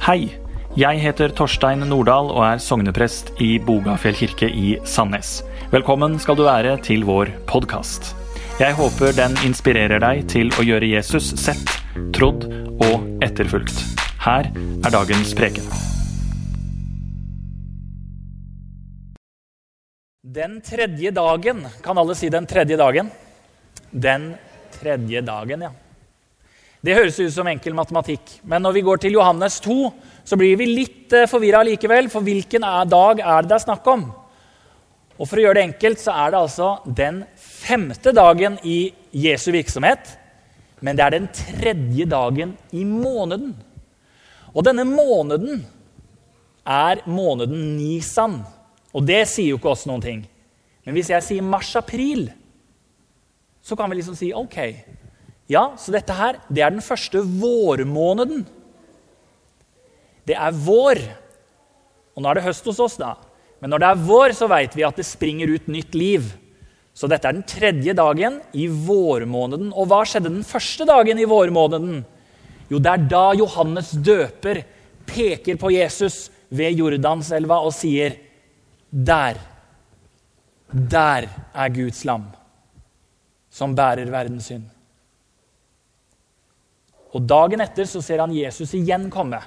Hei, jeg heter Torstein Nordahl og er sogneprest i Bogafjell kirke i Sandnes. Velkommen skal du være til vår podkast. Jeg håper den inspirerer deg til å gjøre Jesus sett, trodd og etterfulgt. Her er dagens preken. Den tredje dagen. Kan alle si den tredje dagen? Den tredje dagen, ja. Det høres ut som enkel matematikk, men når vi går til Johannes 2, så blir vi litt forvirra likevel, for hvilken dag er det det er snakk om? Og For å gjøre det enkelt så er det altså den femte dagen i Jesu virksomhet, men det er den tredje dagen i måneden. Og denne måneden er måneden Nisan. Og det sier jo ikke oss noen ting. Men hvis jeg sier mars-april, så kan vi liksom si ok. Ja, så dette her, det er den første vårmåneden. Det er vår. Og nå er det høst hos oss, da. Men når det er vår, så veit vi at det springer ut nytt liv. Så dette er den tredje dagen i vårmåneden. Og hva skjedde den første dagen i vårmåneden? Jo, det er da Johannes døper peker på Jesus ved Jordanselva og sier Der. Der er Guds lam som bærer verdens synd. Og Dagen etter så ser han Jesus igjen komme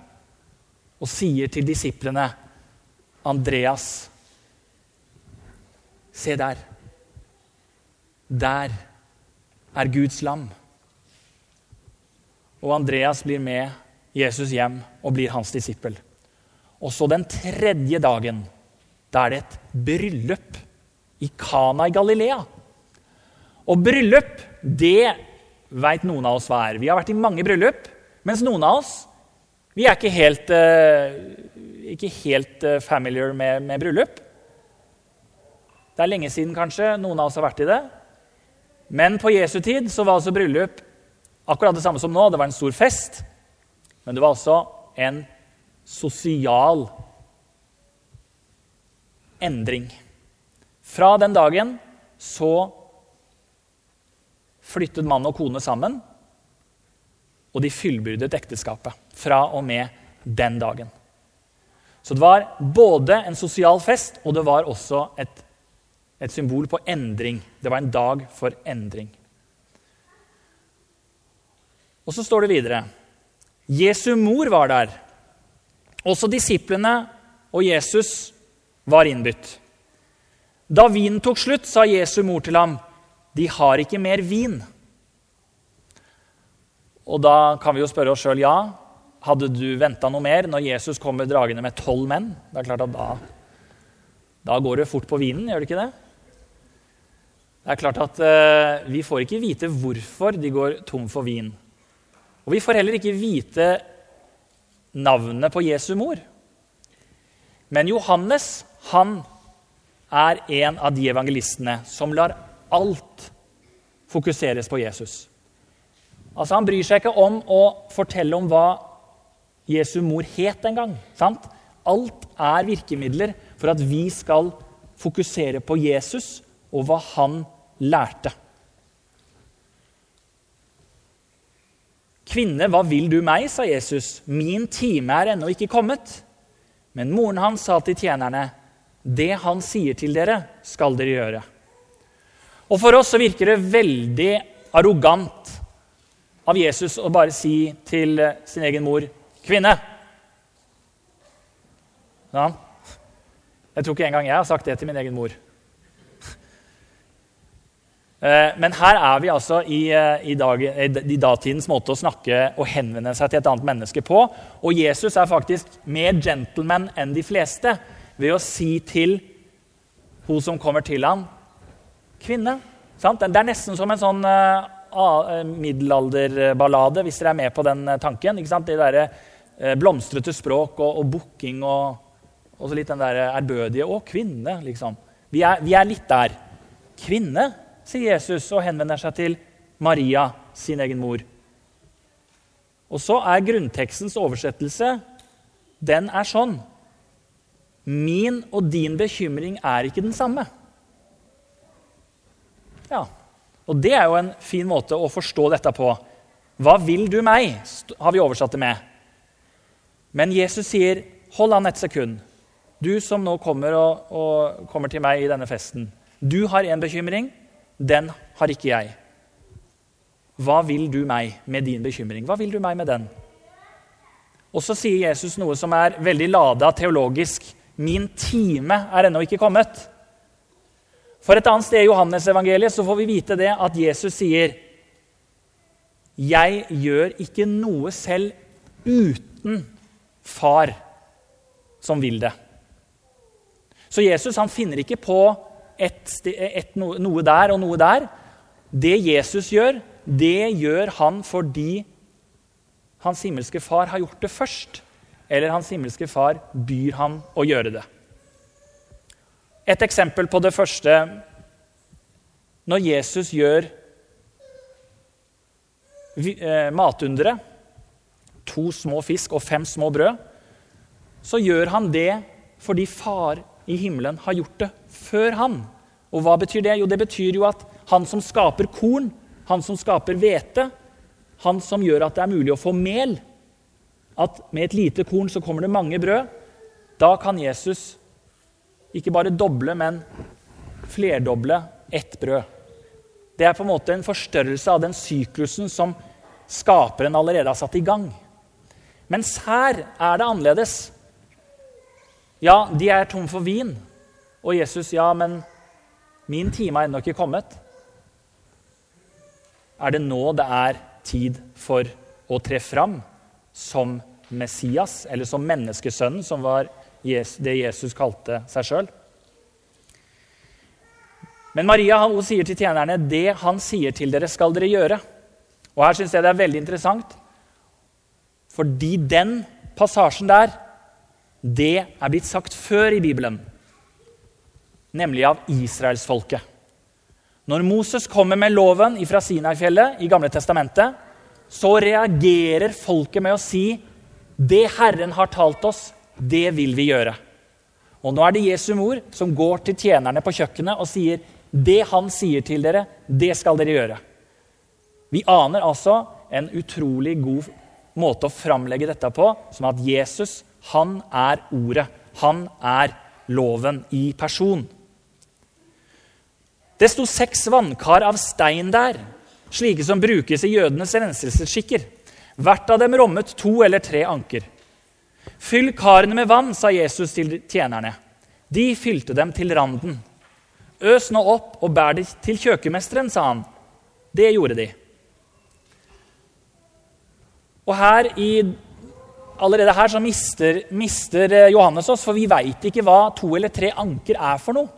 og sier til disiplene Andreas, se der. Der er Guds lam. Og Andreas blir med Jesus hjem og blir hans disippel. Og så den tredje dagen, da er det et bryllup i Kana i Galilea. Og bryllup, det veit noen av oss hva er. Vi har vært i mange bryllup, mens noen av oss vi er ikke helt, uh, ikke helt uh, familiar med, med, bryllup. Det er lenge siden kanskje noen av oss har vært i det. Men på Jesu tid så var altså bryllup akkurat det samme som nå. Det var en stor fest, men det var også en sosial endring. Fra den dagen så flyttet mann og kone sammen, og de fyllbyrdet ekteskapet fra og med den dagen. Så det var både en sosial fest, og det var også et, et symbol på endring. Det var en dag for endring. Og så står det videre Jesu mor var der. Også disiplene og Jesus var innbytt. Da vinen tok slutt, sa Jesu mor til ham, 'De har ikke mer vin.' Og da kan vi jo spørre oss sjøl ja, hadde du venta noe mer når Jesus kommer dragende med tolv menn? Det er klart at da, da går det fort på vinen, gjør det ikke det? Det er klart at uh, Vi får ikke vite hvorfor de går tom for vin. Og vi får heller ikke vite navnet på Jesu mor. Men Johannes han er en av de evangelistene som lar alt fokuseres på Jesus. Altså Han bryr seg ikke om å fortelle om hva Jesu mor het en gang. Alt er virkemidler for at vi skal fokusere på Jesus og hva han lærte. Kvinne, hva vil du meg, sa Jesus. Min time er ennå ikke kommet. Men moren hans sa til tjenerne, det han sier til dere, skal dere gjøre. Og For oss så virker det veldig arrogant av Jesus å bare si til sin egen mor Kvinne! Ja. Jeg tror ikke engang jeg har sagt det til min egen mor. Eh, men her er vi altså i, eh, i, dag, i, datidens måte å snakke og henvende seg til et annet menneske på. Og Jesus er faktisk mer gentleman enn de fleste ved å si til hun som kommer til ham, kvinne. Sant? Det er nesten som en sånn uh, middelalderballade, hvis dere er med på den tanken. Ikke sant? De der, uh, blomstrete språk og, og bukking og, og så litt den der ærbødige Å, kvinne, liksom. Vi er, vi er litt der. Kvinne? sier Jesus og henvender seg til Maria, sin egen mor. Og så er grunntekstens oversettelse den er sånn Min og din bekymring er ikke den samme. Ja, og det er jo en fin måte å forstå dette på. Hva vil du meg? har vi oversatt det med. Men Jesus sier, 'Hold an et sekund.' Du som nå kommer, og, og kommer til meg i denne festen. Du har en bekymring. Den har ikke jeg. Hva vil du meg med din bekymring? Hva vil du meg med den? Og så sier Jesus noe som er veldig lada teologisk. Min time er ennå ikke kommet. For et annet sted i Johannes-evangeliet så får vi vite det at Jesus sier Jeg gjør ikke noe selv uten far som vil det. Så Jesus han finner ikke på et, et, noe der og noe der. Det Jesus gjør, det gjør han fordi hans himmelske far har gjort det først. Eller hans himmelske far byr han å gjøre det. Et eksempel på det første Når Jesus gjør eh, matunderet, to små fisk og fem små brød, så gjør han det fordi far i himmelen har gjort det før han. Og hva betyr det? Jo, det betyr jo at han som skaper korn, han som skaper hvete, han som gjør at det er mulig å få mel, at med et lite korn så kommer det mange brød, da kan Jesus ikke bare doble, men flerdoble ett brød. Det er på en måte en forstørrelse av den syklusen som skaperen allerede har satt i gang. Mens her er det annerledes. Ja, de er tom for vin. Og Jesus, ja, men min time er ennå ikke kommet. Er det nå det er tid for å tre fram som Messias, eller som menneskesønnen, som var det Jesus kalte seg sjøl? Men Maria hun sier til tjenerne det han sier til dere, skal dere gjøre. Og Her syns jeg det er veldig interessant, fordi den passasjen der, det er blitt sagt før i Bibelen, nemlig av israelsfolket. Når Moses kommer med loven fra Sinai-fjellet i Gamle testamentet, så reagerer folket med å si det Herren har talt oss, det vil vi gjøre. Og nå er det Jesu mor som går til tjenerne på kjøkkenet og sier det han sier til dere, det skal dere gjøre. Vi aner altså en utrolig god måte å framlegge dette på, som at Jesus, han er ordet. Han er loven i person. Det sto seks vannkar av stein der, slike som brukes i jødenes renselsesskikker. Hvert av dem rommet to eller tre anker. Fyll karene med vann, sa Jesus til tjenerne. De fylte dem til randen. Øs nå opp og bær det til kjøkkenmesteren, sa han. Det gjorde de. Og her i, allerede her så mister, mister Johannes oss, for vi veit ikke hva to eller tre anker er for noe.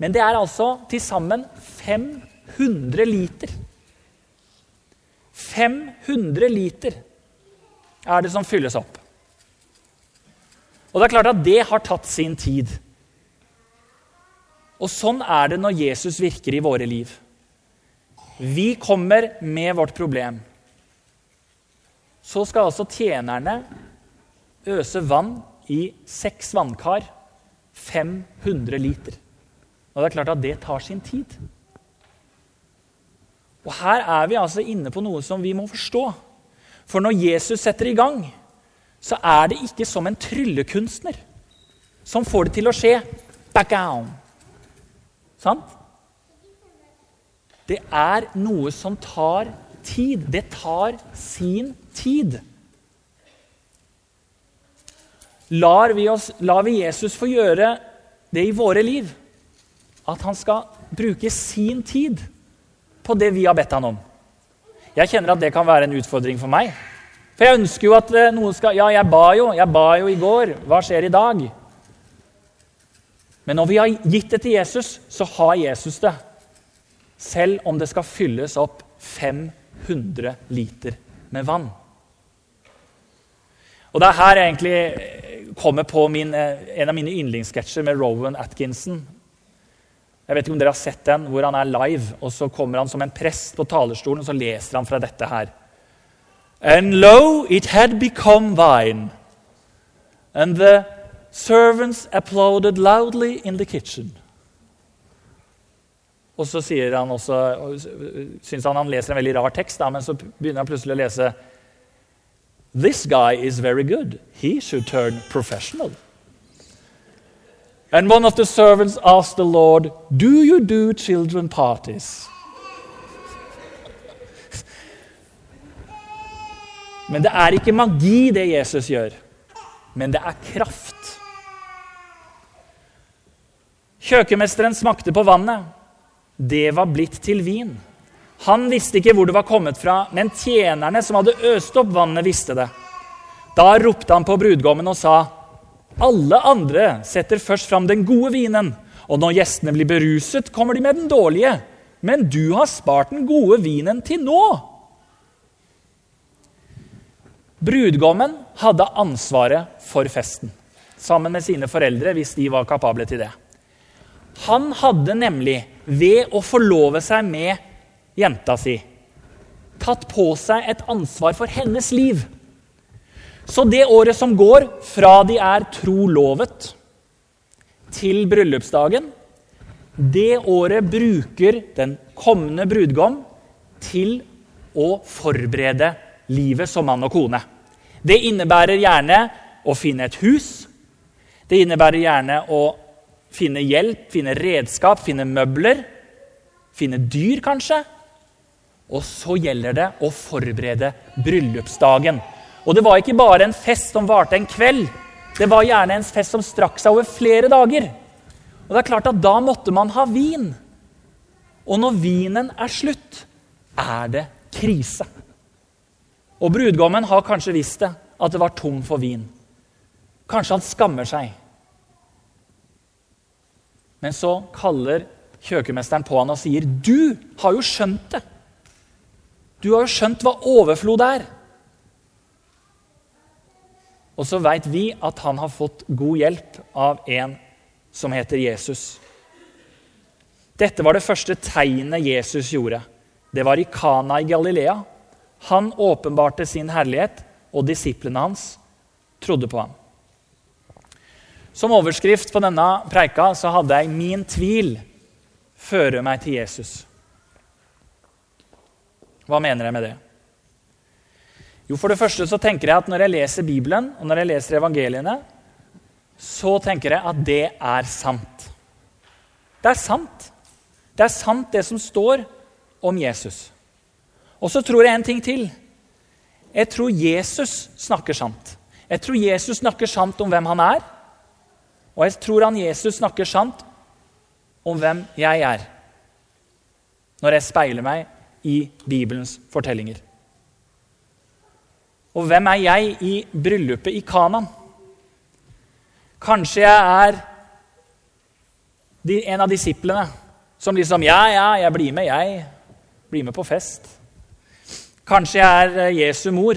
Men det er altså til sammen 500 liter. 500 liter er det som fylles opp. Og det er klart at det har tatt sin tid. Og sånn er det når Jesus virker i våre liv. Vi kommer med vårt problem. Så skal altså tjenerne øse vann i seks vannkar. 500 liter. Og det er klart at det tar sin tid. Og her er vi altså inne på noe som vi må forstå. For når Jesus setter i gang, så er det ikke som en tryllekunstner som får det til å skje. Back down. Sant? Det er noe som tar tid. Det tar sin tid. Lar vi, oss, lar vi Jesus få gjøre det i våre liv? at han skal bruke sin tid på det vi har bedt han om. Jeg kjenner at det kan være en utfordring for meg. For jeg ønsker jo at eh, noen skal Ja, jeg ba jo. Jeg ba jo i går. Hva skjer i dag? Men når vi har gitt det til Jesus, så har Jesus det. Selv om det skal fylles opp 500 liter med vann. Og Det er her jeg egentlig kommer på min, eh, en av mine yndlingssketsjer med Rowan Atkinson. Jeg vet ikke om dere har sett den, hvor han er live, og så kommer han som en prest på talerstolen og så leser han fra dette her. And lo, it had become wine, and the servants applauded loudly in the kitchen. Og så sier han også, syns han han leser en veldig rar tekst, da, men så begynner han plutselig å lese This guy is very good. He should turn professional. And one of the servants asked the Lord, Do you do children parties? Men det er ikke magi, det Jesus gjør. Men det er kraft. Kjøkkenmesteren smakte på vannet. Det var blitt til vin. Han visste ikke hvor det var kommet fra, men tjenerne som hadde øst opp vannet, visste det. Da ropte han på brudgommen og sa, 'Alle andre setter først fram den gode vinen,' 'og når gjestene blir beruset, kommer de med den dårlige.' 'Men du har spart den gode vinen til nå.' Brudgommen hadde ansvaret for festen, sammen med sine foreldre hvis de var kapable til det. Han hadde nemlig, ved å forlove seg med jenta si, tatt på seg et ansvar for hennes liv. Så det året som går fra de er trolovet til bryllupsdagen, det året bruker den kommende brudgom til å forberede livet som mann og kone. Det innebærer gjerne å finne et hus. Det innebærer gjerne å finne hjelp, finne redskap, finne møbler. Finne dyr, kanskje. Og så gjelder det å forberede bryllupsdagen. Og det var ikke bare en fest som varte en kveld. Det var gjerne en fest som strakk seg over flere dager. Og det er klart at Da måtte man ha vin. Og når vinen er slutt, er det krise. Og brudgommen har kanskje visst det, at det var tom for vin. Kanskje han skammer seg. Men så kaller kjøkkenmesteren på han og sier, 'Du har jo skjønt det.' Du har jo skjønt hva overflod er. Og så veit vi at han har fått god hjelp av en som heter Jesus. Dette var det første tegnet Jesus gjorde. Det var i Kana i Galilea. Han åpenbarte sin herlighet, og disiplene hans trodde på ham. Som overskrift på denne preika så hadde jeg 'Min tvil fører meg til Jesus'. Hva mener jeg med det? Jo, For det første så tenker jeg at når jeg leser Bibelen og når jeg leser evangeliene, så tenker jeg at det er sant. Det er sant. Det er sant, det som står om Jesus. Og så tror jeg en ting til. Jeg tror Jesus snakker sant. Jeg tror Jesus snakker sant om hvem han er. Og jeg tror han Jesus snakker sant om hvem jeg er, når jeg speiler meg i Bibelens fortellinger. Og hvem er jeg i bryllupet i Kanan? Kanskje jeg er en av disiplene som liksom Ja, ja, jeg blir med, jeg. Blir med på fest. Kanskje jeg er eh, Jesu mor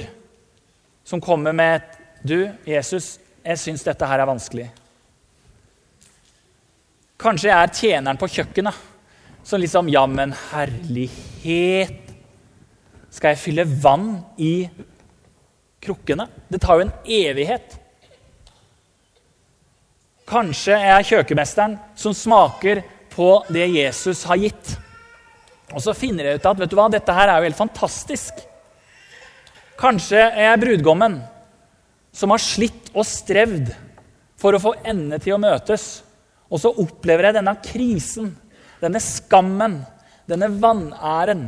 som kommer med Du, Jesus, jeg syns dette her er vanskelig. Kanskje jeg er tjeneren på kjøkkenet som liksom Ja, men herlighet Skal jeg fylle vann i krukkene? Det tar jo en evighet. Kanskje er jeg er kjøkkenmesteren som smaker på det Jesus har gitt. Og så finner jeg ut at vet du hva, dette her er jo helt fantastisk. Kanskje er jeg brudgommen som har slitt og strevd for å få endene til å møtes. Og så opplever jeg denne krisen, denne skammen, denne vanæren.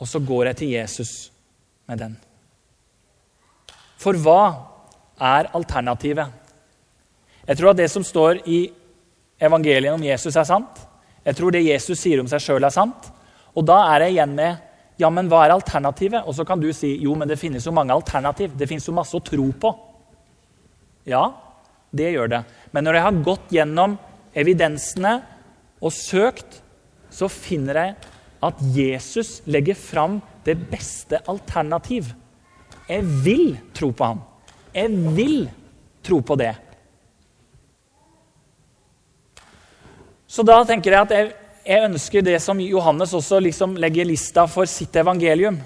Og så går jeg til Jesus med den. For hva er alternativet? Jeg tror at det som står i evangeliet om Jesus, er sant. Jeg tror det Jesus sier om seg sjøl, er sant. Og da er jeg igjen med ja, men hva er alternativet? Og så kan du si jo, men det finnes jo mange alternativ. Det finnes jo masse å tro på. Ja, det gjør det. Men når jeg har gått gjennom evidensene og søkt, så finner jeg at Jesus legger fram det beste alternativ. Jeg vil tro på ham. Jeg vil tro på det. Så da tenker jeg at jeg, jeg ønsker det som Johannes også liksom legger lista for sitt evangelium.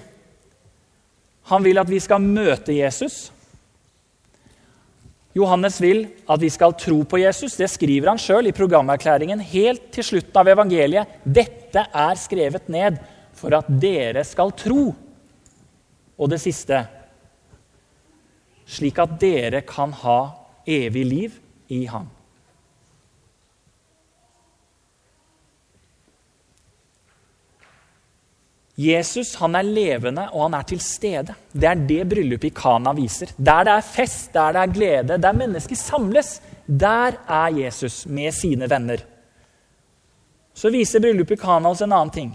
Han vil at vi skal møte Jesus. Johannes vil at vi skal tro på Jesus. Det skriver han sjøl i programerklæringen helt til slutten av evangeliet. Dette er skrevet ned for at dere skal tro. Og det siste slik at dere kan ha evig liv i ham. Jesus han er levende, og han er til stede. Det er det bryllupet i Kana viser. Der det er fest, der det er glede, der mennesker samles, der er Jesus med sine venner. Så viser bryllupet i Kana oss en annen ting.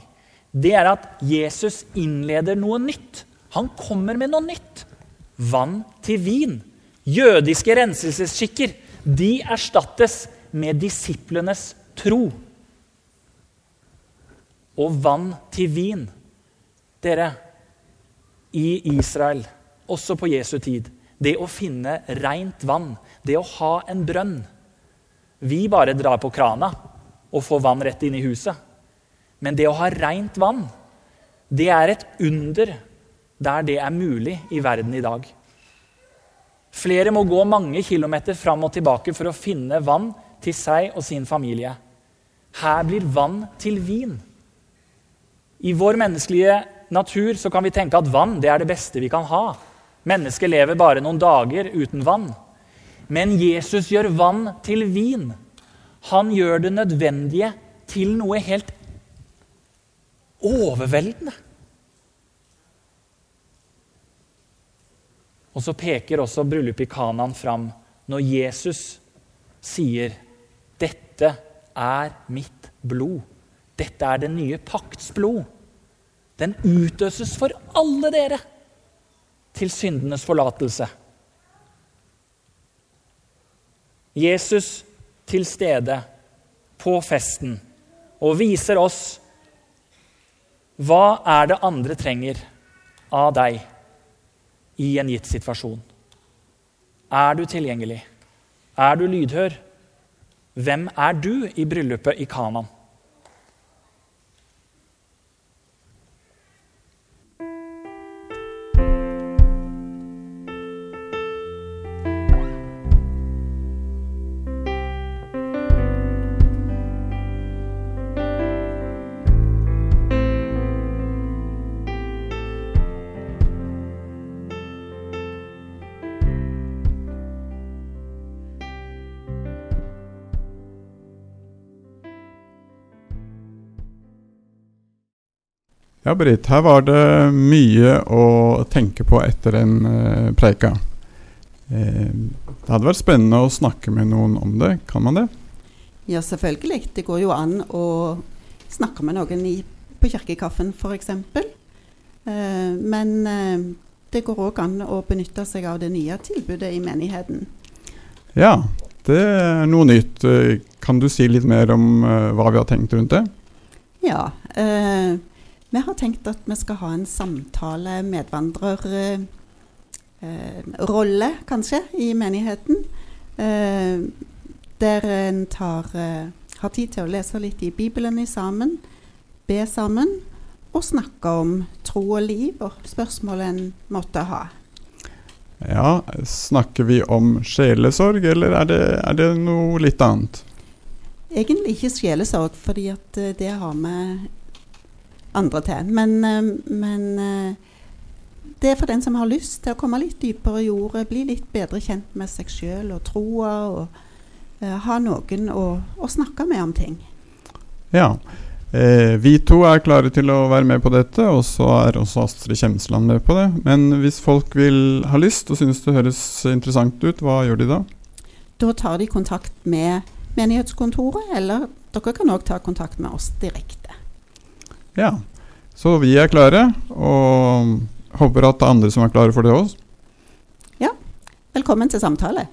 Det er at Jesus innleder noe nytt. Han kommer med noe nytt. Vann til vin. Jødiske renselsesskikker de erstattes med disiplenes tro. Og vann til vin dere, i Israel, også på Jesu tid, det å finne rent vann, det å ha en brønn Vi bare drar på krana og få vann rett inn i huset. Men det å ha rent vann, det er et under der det er mulig i verden i dag. Flere må gå mange kilometer fram og tilbake for å finne vann til seg og sin familie. Her blir vann til vin. I vår menneskelige natur så kan vi tenke at vann det er det beste vi kan ha. Mennesket lever bare noen dager uten vann. Men Jesus gjør vann til vin. Han gjør det nødvendige til noe helt overveldende. Og så peker også bryllupet i Kanan fram når Jesus sier 'Dette er mitt blod'. Dette er den nye pakts blod den utøses for alle dere til syndenes forlatelse. Jesus til stede på festen og viser oss hva er det andre trenger av deg i en gitt situasjon. Er du tilgjengelig? Er du lydhør? Hvem er du i bryllupet i Kanan? Ja, Britt, her var det mye å tenke på etter den uh, preika. Eh, det hadde vært spennende å snakke med noen om det. Kan man det? Ja, selvfølgelig. Det går jo an å snakke med noen i, på kirkekaffen, f.eks. Eh, men eh, det går òg an å benytte seg av det nye tilbudet i menigheten. Ja, det er noe nytt. Eh, kan du si litt mer om hva vi har tenkt rundt det? Ja. Eh, vi har tenkt at vi skal ha en samtale-medvandrerrolle, eh, kanskje, i menigheten. Eh, der en tar, eh, har tid til å lese litt i Bibelen i sammen, be sammen og snakke om tro og liv og spørsmål en måtte ha. Ja, Snakker vi om sjelesorg, eller er det, er det noe litt annet? Egentlig ikke sjelesorg, fordi at det har vi andre til. Men, eh, men, eh, det er for den som har lyst til å komme litt dypere i jordet, bli litt bedre kjent med seg sjøl og troa, og uh, ha noen å, å, snakke med om ting. Ja. Eh, vi to er klare til å være med på dette, og så er også Astrid Kjemsland med på det. Men hvis folk vil ha lyst og synes det høres interessant ut, hva gjør de da? Da tar de kontakt med menighetskontoret, eller dere kan òg ta kontakt med oss direkte. Ja. Så vi er klare, og håper at det er andre som er klare for det òg. Ja. Velkommen til samtale.